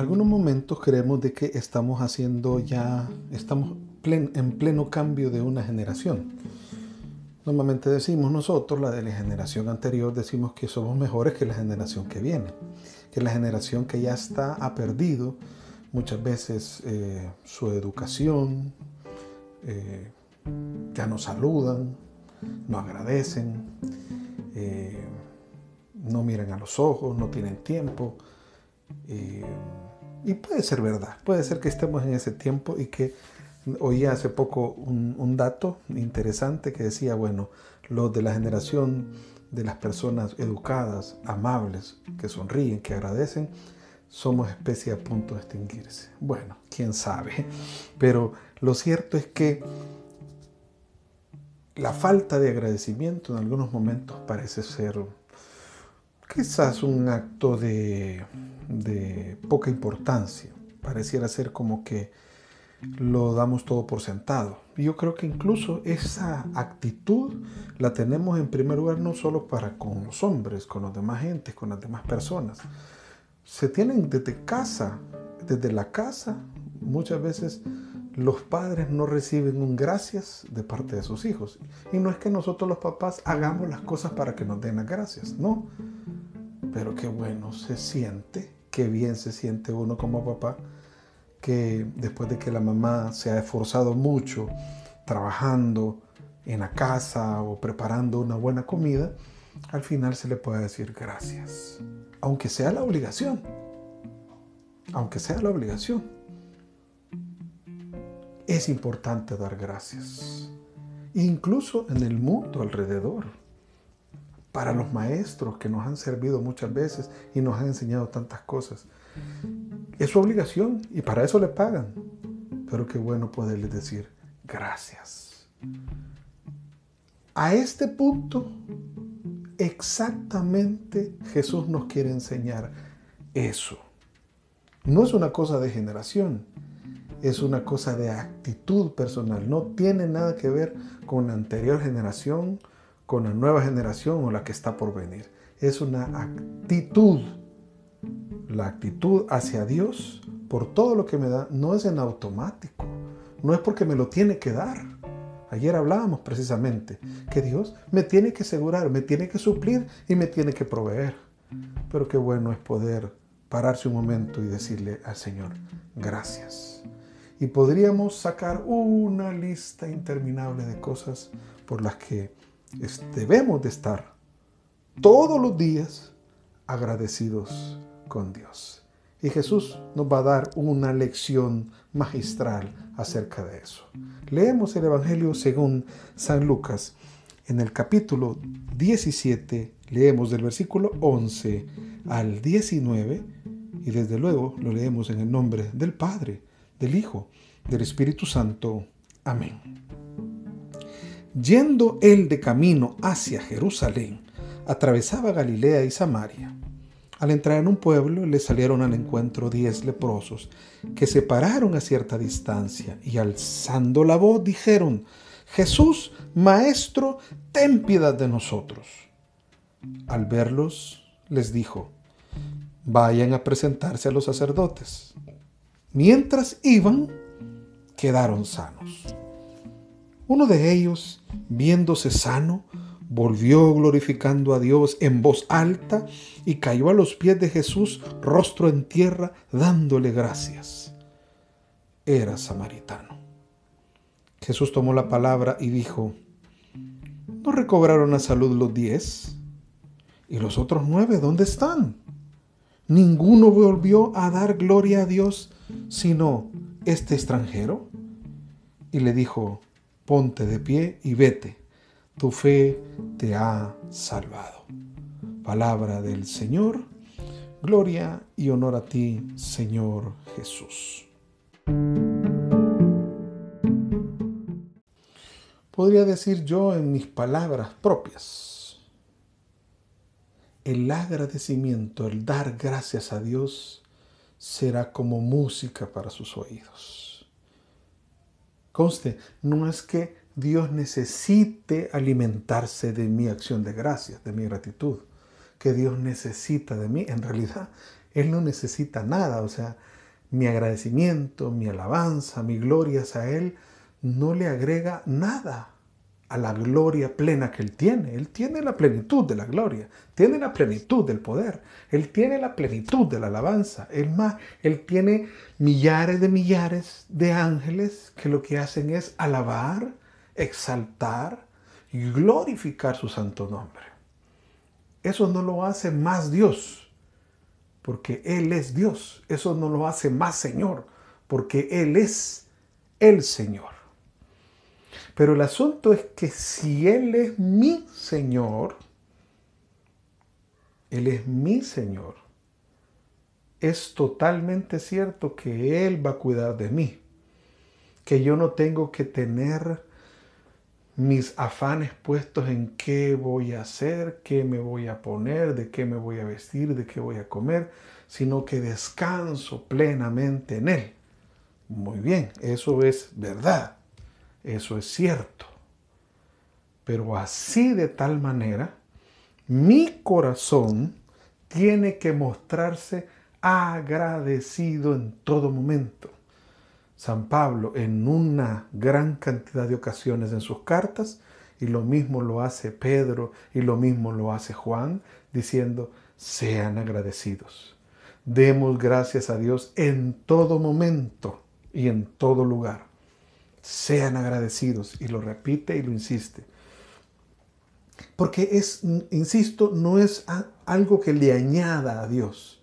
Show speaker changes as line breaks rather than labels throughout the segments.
algunos momentos creemos de que estamos haciendo ya, estamos en pleno cambio de una generación. Normalmente decimos nosotros, la de la generación anterior, decimos que somos mejores que la generación que viene, que la generación que ya está ha perdido muchas veces eh, su educación, eh, ya no saludan, no agradecen, eh, no miran a los ojos, no tienen tiempo. Y puede ser verdad, puede ser que estemos en ese tiempo y que oí hace poco un, dato interesante que decía, bueno, los de la generación de las personas educadas, amables, que sonríen, que agradecen, somos especie a punto de extinguirse. Bueno, quién sabe, pero lo cierto es que la falta de agradecimiento en algunos momentos parece ser quizás un acto de, poca importancia. Pareciera ser como que lo damos todo por sentado. Yo creo que incluso esa actitud la tenemos en primer lugar no solo para con los hombres, con los demás gentes, con las demás personas. Se tienen desde casa, desde la casa, muchas veces los padres no reciben un gracias de parte de sus hijos. Y no es que nosotros los papás hagamos las cosas para que nos den las gracias, no. Pero qué bueno se siente, qué bien se siente uno como papá, que después de que la mamá se ha esforzado mucho trabajando en la casa o preparando una buena comida, al final se le puede decir gracias. Aunque sea la obligación. Aunque sea la obligación es importante dar gracias. Incluso en el mundo alrededor. Para los maestros que nos han servido muchas veces y nos han enseñado tantas cosas. Es su obligación y para eso le pagan. Pero qué bueno poderles decir gracias. A este punto, exactamente Jesús nos quiere enseñar eso. No es una cosa de generación, es una cosa de actitud personal. No tiene nada que ver con la anterior generación, con la nueva generación o la que está por venir. Es una actitud. La actitud hacia Dios por todo lo que me da no es en automático. No es porque me lo tiene que dar. Ayer hablábamos precisamente que Dios me tiene que asegurar, me tiene que suplir y me tiene que proveer. Pero qué bueno es poder pararse un momento y decirle al Señor, gracias y podríamos sacar una lista interminable de cosas por las que debemos de estar todos los días agradecidos con Dios. Y Jesús nos va a dar una lección magistral acerca de eso. Leemos el Evangelio según San Lucas. En el capítulo 17 leemos del versículo 11 al 19 y desde luego lo leemos en el nombre del Padre, del Hijo, del Espíritu Santo. Amén. Yendo él de camino hacia Jerusalén, atravesaba Galilea y Samaria. Al entrar en un pueblo le salieron al encuentro diez leprosos, que se pararon a cierta distancia y alzando la voz dijeron, Jesús, Maestro, ten piedad de nosotros. Al verlos, les dijo, vayan a presentarse a los sacerdotes. Mientras iban, quedaron sanos. Uno de ellos, viéndose sano, volvió glorificando a Dios en voz alta y cayó a los pies de Jesús, rostro en tierra, dándole gracias. Era samaritano. Jesús tomó la palabra y dijo, ¿no recobraron la salud los diez? ¿Y los otros nueve dónde están? Ninguno volvió a dar gloria a Dios sino este extranjero? Y le dijo, ponte de pie y vete, tu fe te ha salvado. Palabra del Señor, gloria y honor a ti, Señor Jesús. Podría decir yo en mis palabras propias, el agradecimiento, el dar gracias a Dios, será como música para sus oídos. Conste, no es que Dios necesite alimentarse de mi acción de gracias, de mi gratitud, que Dios necesita de mí. En realidad, Él no necesita nada, o sea, mi agradecimiento, mi alabanza, mi gloria a Él no le agrega nada a la gloria plena que Él tiene. Él tiene la plenitud de la gloria, tiene la plenitud del poder, Él tiene la plenitud de la alabanza. Es más, Él tiene millares de millares de ángeles que lo que hacen es alabar, exaltar y glorificar su santo nombre. Eso no lo hace más Dios, porque Él es Dios. Eso no lo hace más Señor, porque Él es el Señor. Pero el asunto es que si Él es mi Señor, Él es mi Señor, es totalmente cierto que Él va a cuidar de mí, que yo no tengo que tener mis afanes puestos en qué voy a hacer, qué me voy a poner, de qué me voy a vestir, de qué voy a comer, sino que descanso plenamente en Él. Muy bien, eso es verdad, eso es cierto. Pero así de tal manera, mi corazón tiene que mostrarse agradecido en todo momento. San Pablo en una gran cantidad de ocasiones en sus cartas, y lo mismo lo hace Pedro y lo mismo lo hace Juan, diciendo, sean agradecidos. Demos gracias a Dios en todo momento y en todo lugar. Sean agradecidos. Y lo repite y lo insiste. Porque es, insisto, no es algo que le añada a Dios.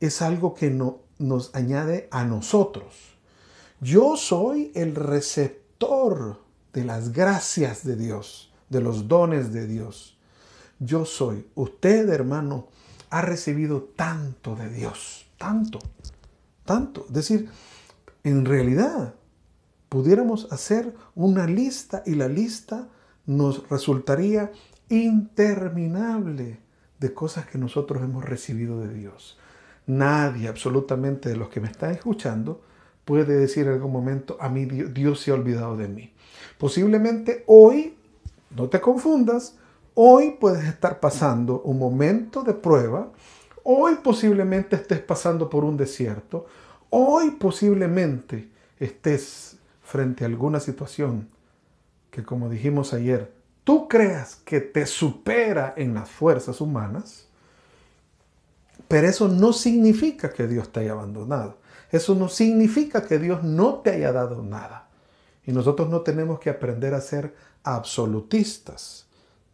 Es algo que no, nos añade a nosotros. Yo soy el receptor de las gracias de Dios, de los dones de Dios. Yo soy. Usted, hermano, ha recibido tanto de Dios, tanto, tanto. Es decir, en realidad, pudiéramos hacer una lista y la lista nos resultaría interminable de cosas que nosotros hemos recibido de Dios. Nadie, absolutamente de los que me están escuchando, puede decir en algún momento, a mí Dios se ha olvidado de mí. Posiblemente hoy, no te confundas, hoy puedes estar pasando un momento de prueba, hoy posiblemente estés pasando por un desierto, hoy posiblemente estés frente a alguna situación que como dijimos ayer, tú creas que te supera en las fuerzas humanas, pero eso no significa que Dios te haya abandonado. Eso no significa que Dios no te haya dado nada. Y nosotros no tenemos que aprender a ser absolutistas.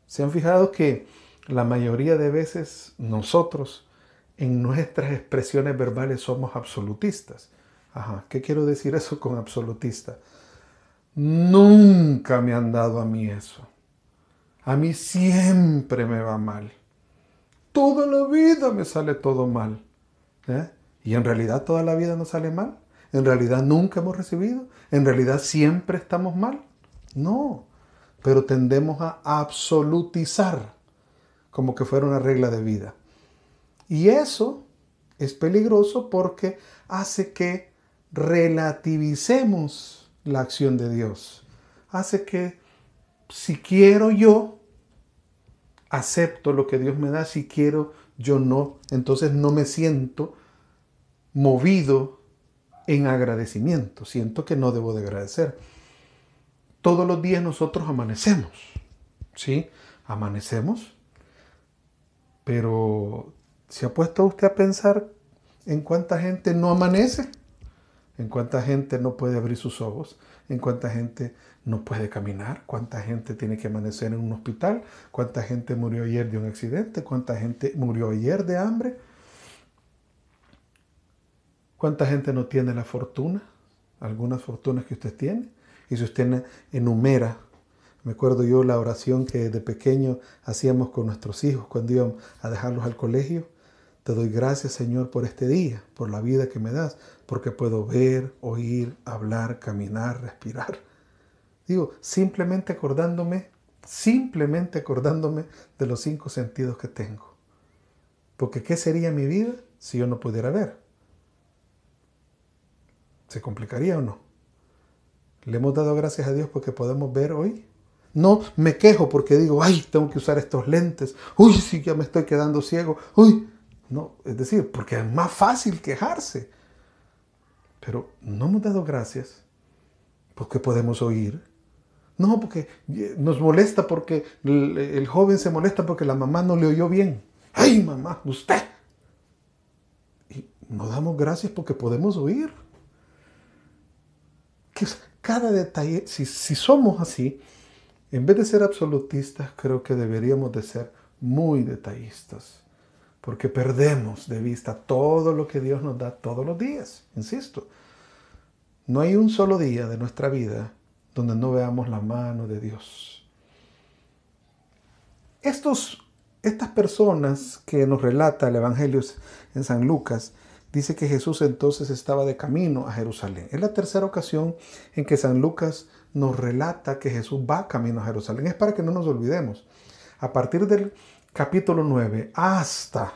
¿Se han fijado que la mayoría de veces nosotros en nuestras expresiones verbales somos absolutistas? ¿Qué quiero decir eso con absolutista? Nunca me han dado a mí eso. A mí siempre me va mal. Toda la vida me sale todo mal. ¿Eh? Y en realidad toda la vida nos sale mal. En realidad nunca hemos recibido. En realidad siempre estamos mal. No. Pero tendemos a absolutizar como que fuera una regla de vida. Y eso es peligroso porque hace que relativicemos la acción de Dios. Hace que si quiero yo, acepto lo que Dios me da, si quiero yo no, entonces no me siento movido en agradecimiento. Siento que no debo de agradecer. Todos los días nosotros amanecemos, ¿sí? Amanecemos, pero ¿se ha puesto usted a pensar en cuánta gente no amanece? ¿En cuánta gente no puede abrir sus ojos? ¿En cuánta gente no puede caminar? ¿Cuánta gente tiene que amanecer en un hospital? ¿Cuánta gente murió ayer de un accidente? ¿Cuánta gente murió ayer de hambre? ¿Cuánta gente no tiene la fortuna? Algunas fortunas que usted tiene. Y si usted enumera, me acuerdo yo la oración que de pequeño hacíamos con nuestros hijos cuando íbamos a dejarlos al colegio. Te doy gracias, Señor, por este día, por la vida que me das, porque puedo ver, oír, hablar, caminar, respirar. Digo, simplemente acordándome, simplemente acordándome de los cinco sentidos que tengo. Porque ¿qué sería mi vida si yo no pudiera ver? ¿Se complicaría o no? ¿Le hemos dado gracias a Dios porque podemos ver hoy? No me quejo porque digo, ay, tengo que usar estos lentes. Uy, sí, ya me estoy quedando ciego. Uy, No, es decir, porque es más fácil quejarse. Pero no hemos dado gracias porque podemos oír. No, porque nos molesta porque el, joven se molesta porque la mamá no le oyó bien. ¡Ay, mamá, usted! Y no damos gracias porque podemos oír. Que cada detalle, si, si somos así, en vez de ser absolutistas, creo que deberíamos de ser muy detallistas porque perdemos de vista todo lo que Dios nos da todos los días, insisto. No hay un solo día de nuestra vida donde no veamos la mano de Dios. Estos, estas personas que nos relata el Evangelio en San Lucas, dice que Jesús entonces estaba de camino a Jerusalén. Es la tercera ocasión en que San Lucas nos relata que Jesús va camino a Jerusalén. Es para que no nos olvidemos. A partir del capítulo 9 hasta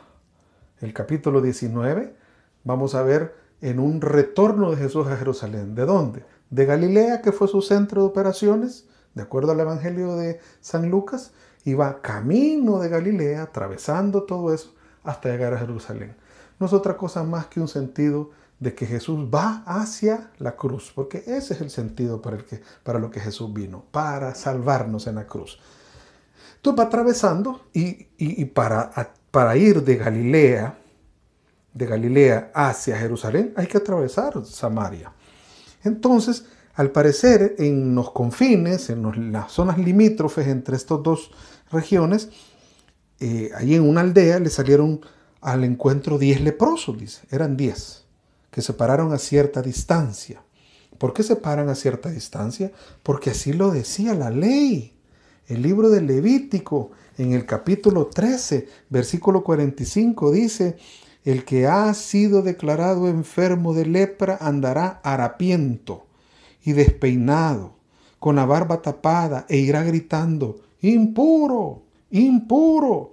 el capítulo 19, vamos a ver en un retorno de Jesús a Jerusalén. ¿De dónde? De Galilea, que fue su centro de operaciones, de acuerdo al Evangelio de San Lucas, iba camino de Galilea, atravesando todo eso, hasta llegar a Jerusalén. No es otra cosa más que un sentido de que Jesús va hacia la cruz, porque ese es el sentido para, el que, para lo que Jesús vino, para salvarnos en la cruz. Tú va atravesando y, para, para ir de Galilea, de Galilea hacia Jerusalén, hay que atravesar Samaria. Entonces, al parecer, en los confines, en las zonas limítrofes entre estas dos regiones, eh, allí en una aldea le salieron al encuentro diez leprosos, dice. Eran diez, que se pararon a cierta distancia. ¿Por qué se paran a cierta distancia? Porque así lo decía la ley. El libro de Levítico, en el capítulo 13, versículo 45, dice, el que ha sido declarado enfermo de lepra andará harapiento y despeinado, con la barba tapada, e irá gritando, impuro, impuro.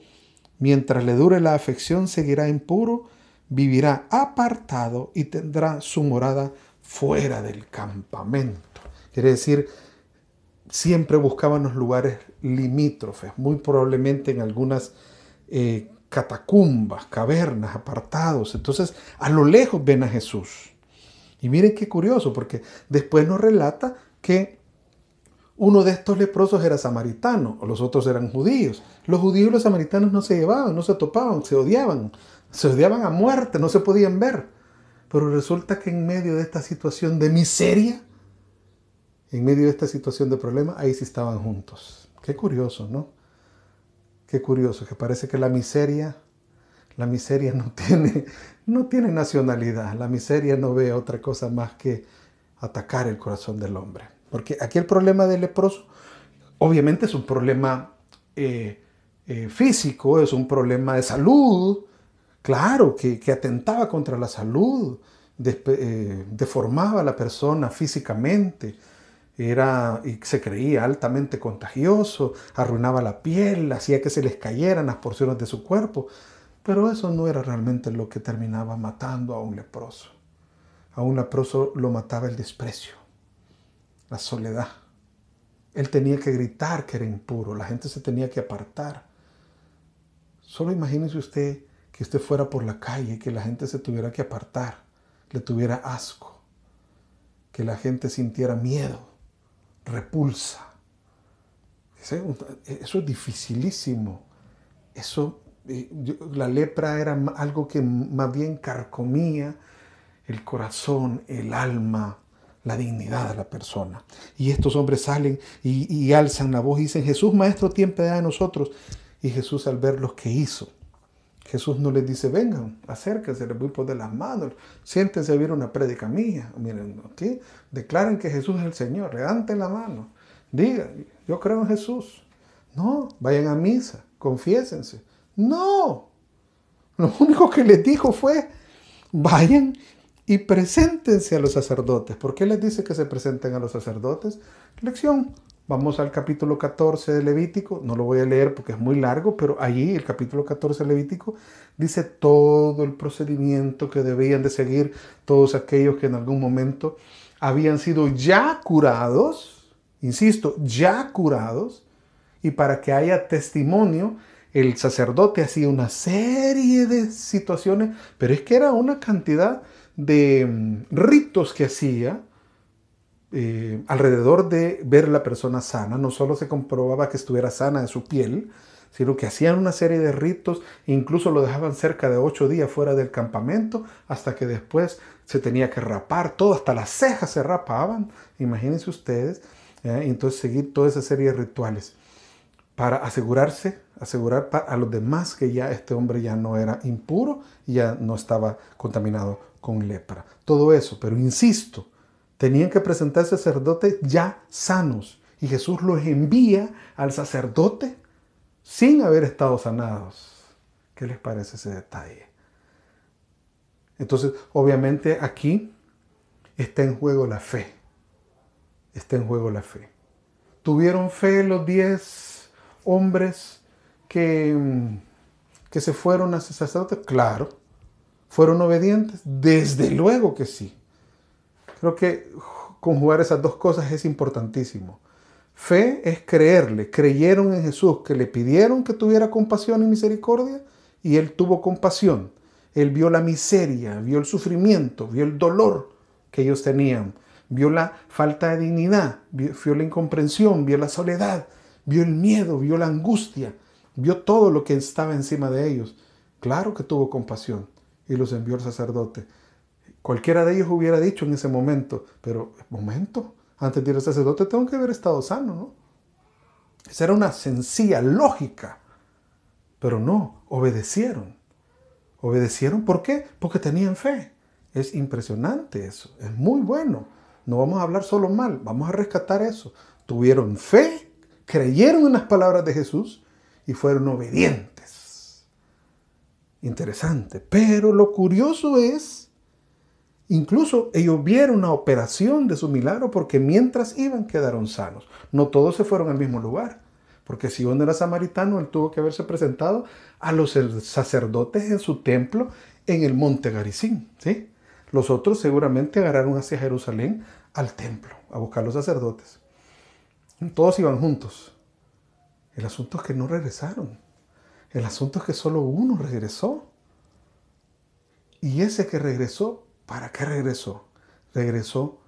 Mientras le dure la afección, seguirá impuro, vivirá apartado y tendrá su morada fuera del campamento. Quiere decir, siempre buscaban los lugares limítrofes, muy probablemente en algunas eh, catacumbas, cavernas, apartados. Entonces, a lo lejos ven a Jesús. Y miren qué curioso, porque después nos relata que uno de estos leprosos era samaritano, los otros eran judíos. Los judíos y los samaritanos no se llevaban, no se topaban, se odiaban, se odiaban a muerte, no se podían ver. Pero resulta que en medio de esta situación de miseria, en medio de esta situación de problema, ahí sí estaban juntos. Qué curioso, ¿no? Qué curioso, que parece que la miseria, la miseria no tiene, no tiene nacionalidad, la miseria no ve otra cosa más que atacar el corazón del hombre. Porque aquí el problema del leproso, obviamente es un problema eh, eh, físico, es un problema de salud, claro, que, atentaba contra la salud, eh, deformaba a la persona físicamente, era y se creía altamente contagioso, arruinaba la piel, hacía que se les cayeran las porciones de su cuerpo, pero eso no era realmente lo que terminaba matando a un leproso. A un leproso lo mataba el desprecio, la soledad. Él tenía que gritar que era impuro, la gente se tenía que apartar. Solo imagínese usted que usted fuera por la calle y que la gente se tuviera que apartar, le tuviera asco, que la gente sintiera miedo repulsa. Eso es dificilísimo. Eso, eh, la lepra era algo que más bien carcomía el corazón, el alma, la dignidad de la persona. Y estos hombres salen y, alzan la voz y dicen, Jesús, Maestro, tiempo de nosotros. Y Jesús al ver lo que hizo, Jesús no les dice, vengan, acérquense, les voy a poner las manos, siéntense a ver una prédica mía. Miren, ¿sí? declaren que Jesús es el Señor, levanten la mano, digan, yo creo en Jesús. No, vayan a misa, confiésense. No, lo único que les dijo fue, vayan y preséntense a los sacerdotes. ¿Por qué les dice que se presenten a los sacerdotes? Lección Vamos al capítulo 14 de Levítico, no lo voy a leer porque es muy largo, pero allí el capítulo 14 de Levítico dice todo el procedimiento que debían de seguir todos aquellos que en algún momento habían sido ya curados, insisto, ya curados, y para que haya testimonio el sacerdote hacía una serie de situaciones, pero es que era una cantidad de mm, ritos que hacía eh, alrededor de ver la persona sana. No solo se comprobaba que estuviera sana de su piel, sino que hacían una serie de ritos, incluso lo dejaban cerca de ocho días fuera del campamento, hasta que después se tenía que rapar todo, hasta las cejas se rapaban, imagínense ustedes, ¿eh? entonces seguir toda esa serie de rituales para asegurarse, asegurar a los demás que ya este hombre ya no era impuro y ya no estaba contaminado con lepra. Todo eso, pero insisto, tenían que presentarse sacerdotes ya sanos y Jesús los envía al sacerdote sin haber estado sanados. ¿Qué les parece ese detalle? Entonces, obviamente aquí está en juego la fe. Está en juego la fe. ¿Tuvieron fe los diez hombres que, que se fueron a sacerdote? Claro. ¿Fueron obedientes? Desde luego que sí. Creo que conjugar esas dos cosas es importantísimo. Fe es creerle. Creyeron en Jesús, que le pidieron que tuviera compasión y misericordia, y Él tuvo compasión. Él vio la miseria, vio el sufrimiento, vio el dolor que ellos tenían, vio la falta de dignidad, vio, la incomprensión, vio la soledad, vio el miedo, vio la angustia, vio todo lo que estaba encima de ellos. Claro que tuvo compasión y los envió el sacerdote. Cualquiera de ellos hubiera dicho en ese momento, pero momento, antes de ir al sacerdote tengo que haber estado sano, ¿no? Esa era una sencilla lógica, pero no, obedecieron. Obedecieron, ¿por qué? Porque tenían fe. Es impresionante eso, es muy bueno. No vamos a hablar solo mal, vamos a rescatar eso. Tuvieron fe, creyeron en las palabras de Jesús y fueron obedientes. Interesante. Pero lo curioso es Incluso ellos vieron una operación de su milagro porque mientras iban quedaron sanos. No todos se fueron al mismo lugar. Porque si uno era samaritano, él tuvo que haberse presentado a los sacerdotes en su templo en el monte Garicín. ¿sí? Los otros seguramente agarraron hacia Jerusalén al templo a buscar los sacerdotes. Todos iban juntos. El asunto es que no regresaron. El asunto es que solo uno regresó. Y ese que regresó ¿Para qué regresó? Regresó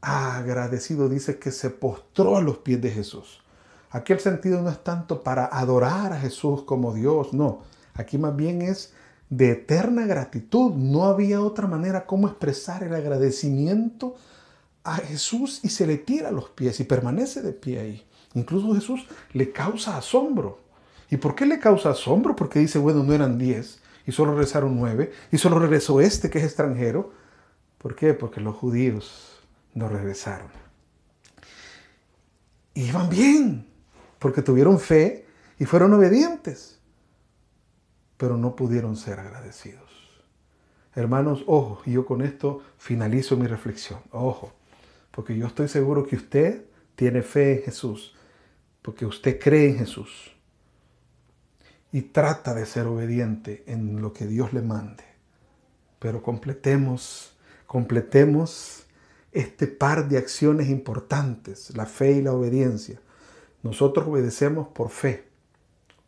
agradecido, dice que se postró a los pies de Jesús. Aquí el sentido no es tanto para adorar a Jesús como Dios, no. Aquí más bien es de eterna gratitud. No había otra manera como expresar el agradecimiento a Jesús y se le tira a los pies y permanece de pie ahí. Incluso Jesús le causa asombro. ¿Y por qué le causa asombro? Porque dice, bueno, no eran diez y solo regresaron nueve y solo regresó este que es extranjero. ¿Por qué? Porque los judíos no regresaron. Iban bien, porque tuvieron fe y fueron obedientes, pero no pudieron ser agradecidos. Hermanos, ojo, y yo con esto finalizo mi reflexión. Ojo, porque yo estoy seguro que usted tiene fe en Jesús, porque usted cree en Jesús y trata de ser obediente en lo que Dios le mande. Pero completemos completemos este par de acciones importantes, la fe y la obediencia. Nosotros obedecemos por fe,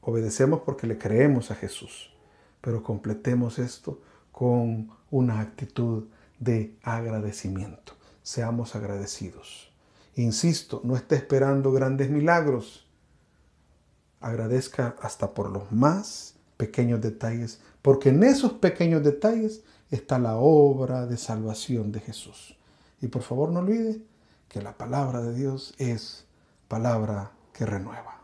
obedecemos porque le creemos a Jesús, pero completemos esto con una actitud de agradecimiento. Seamos agradecidos. Insisto, no esté esperando grandes milagros. Agradezca hasta por los más pequeños detalles, porque en esos pequeños detalles está la obra de salvación de Jesús. Y por favor no olvide que la palabra de Dios es palabra que renueva.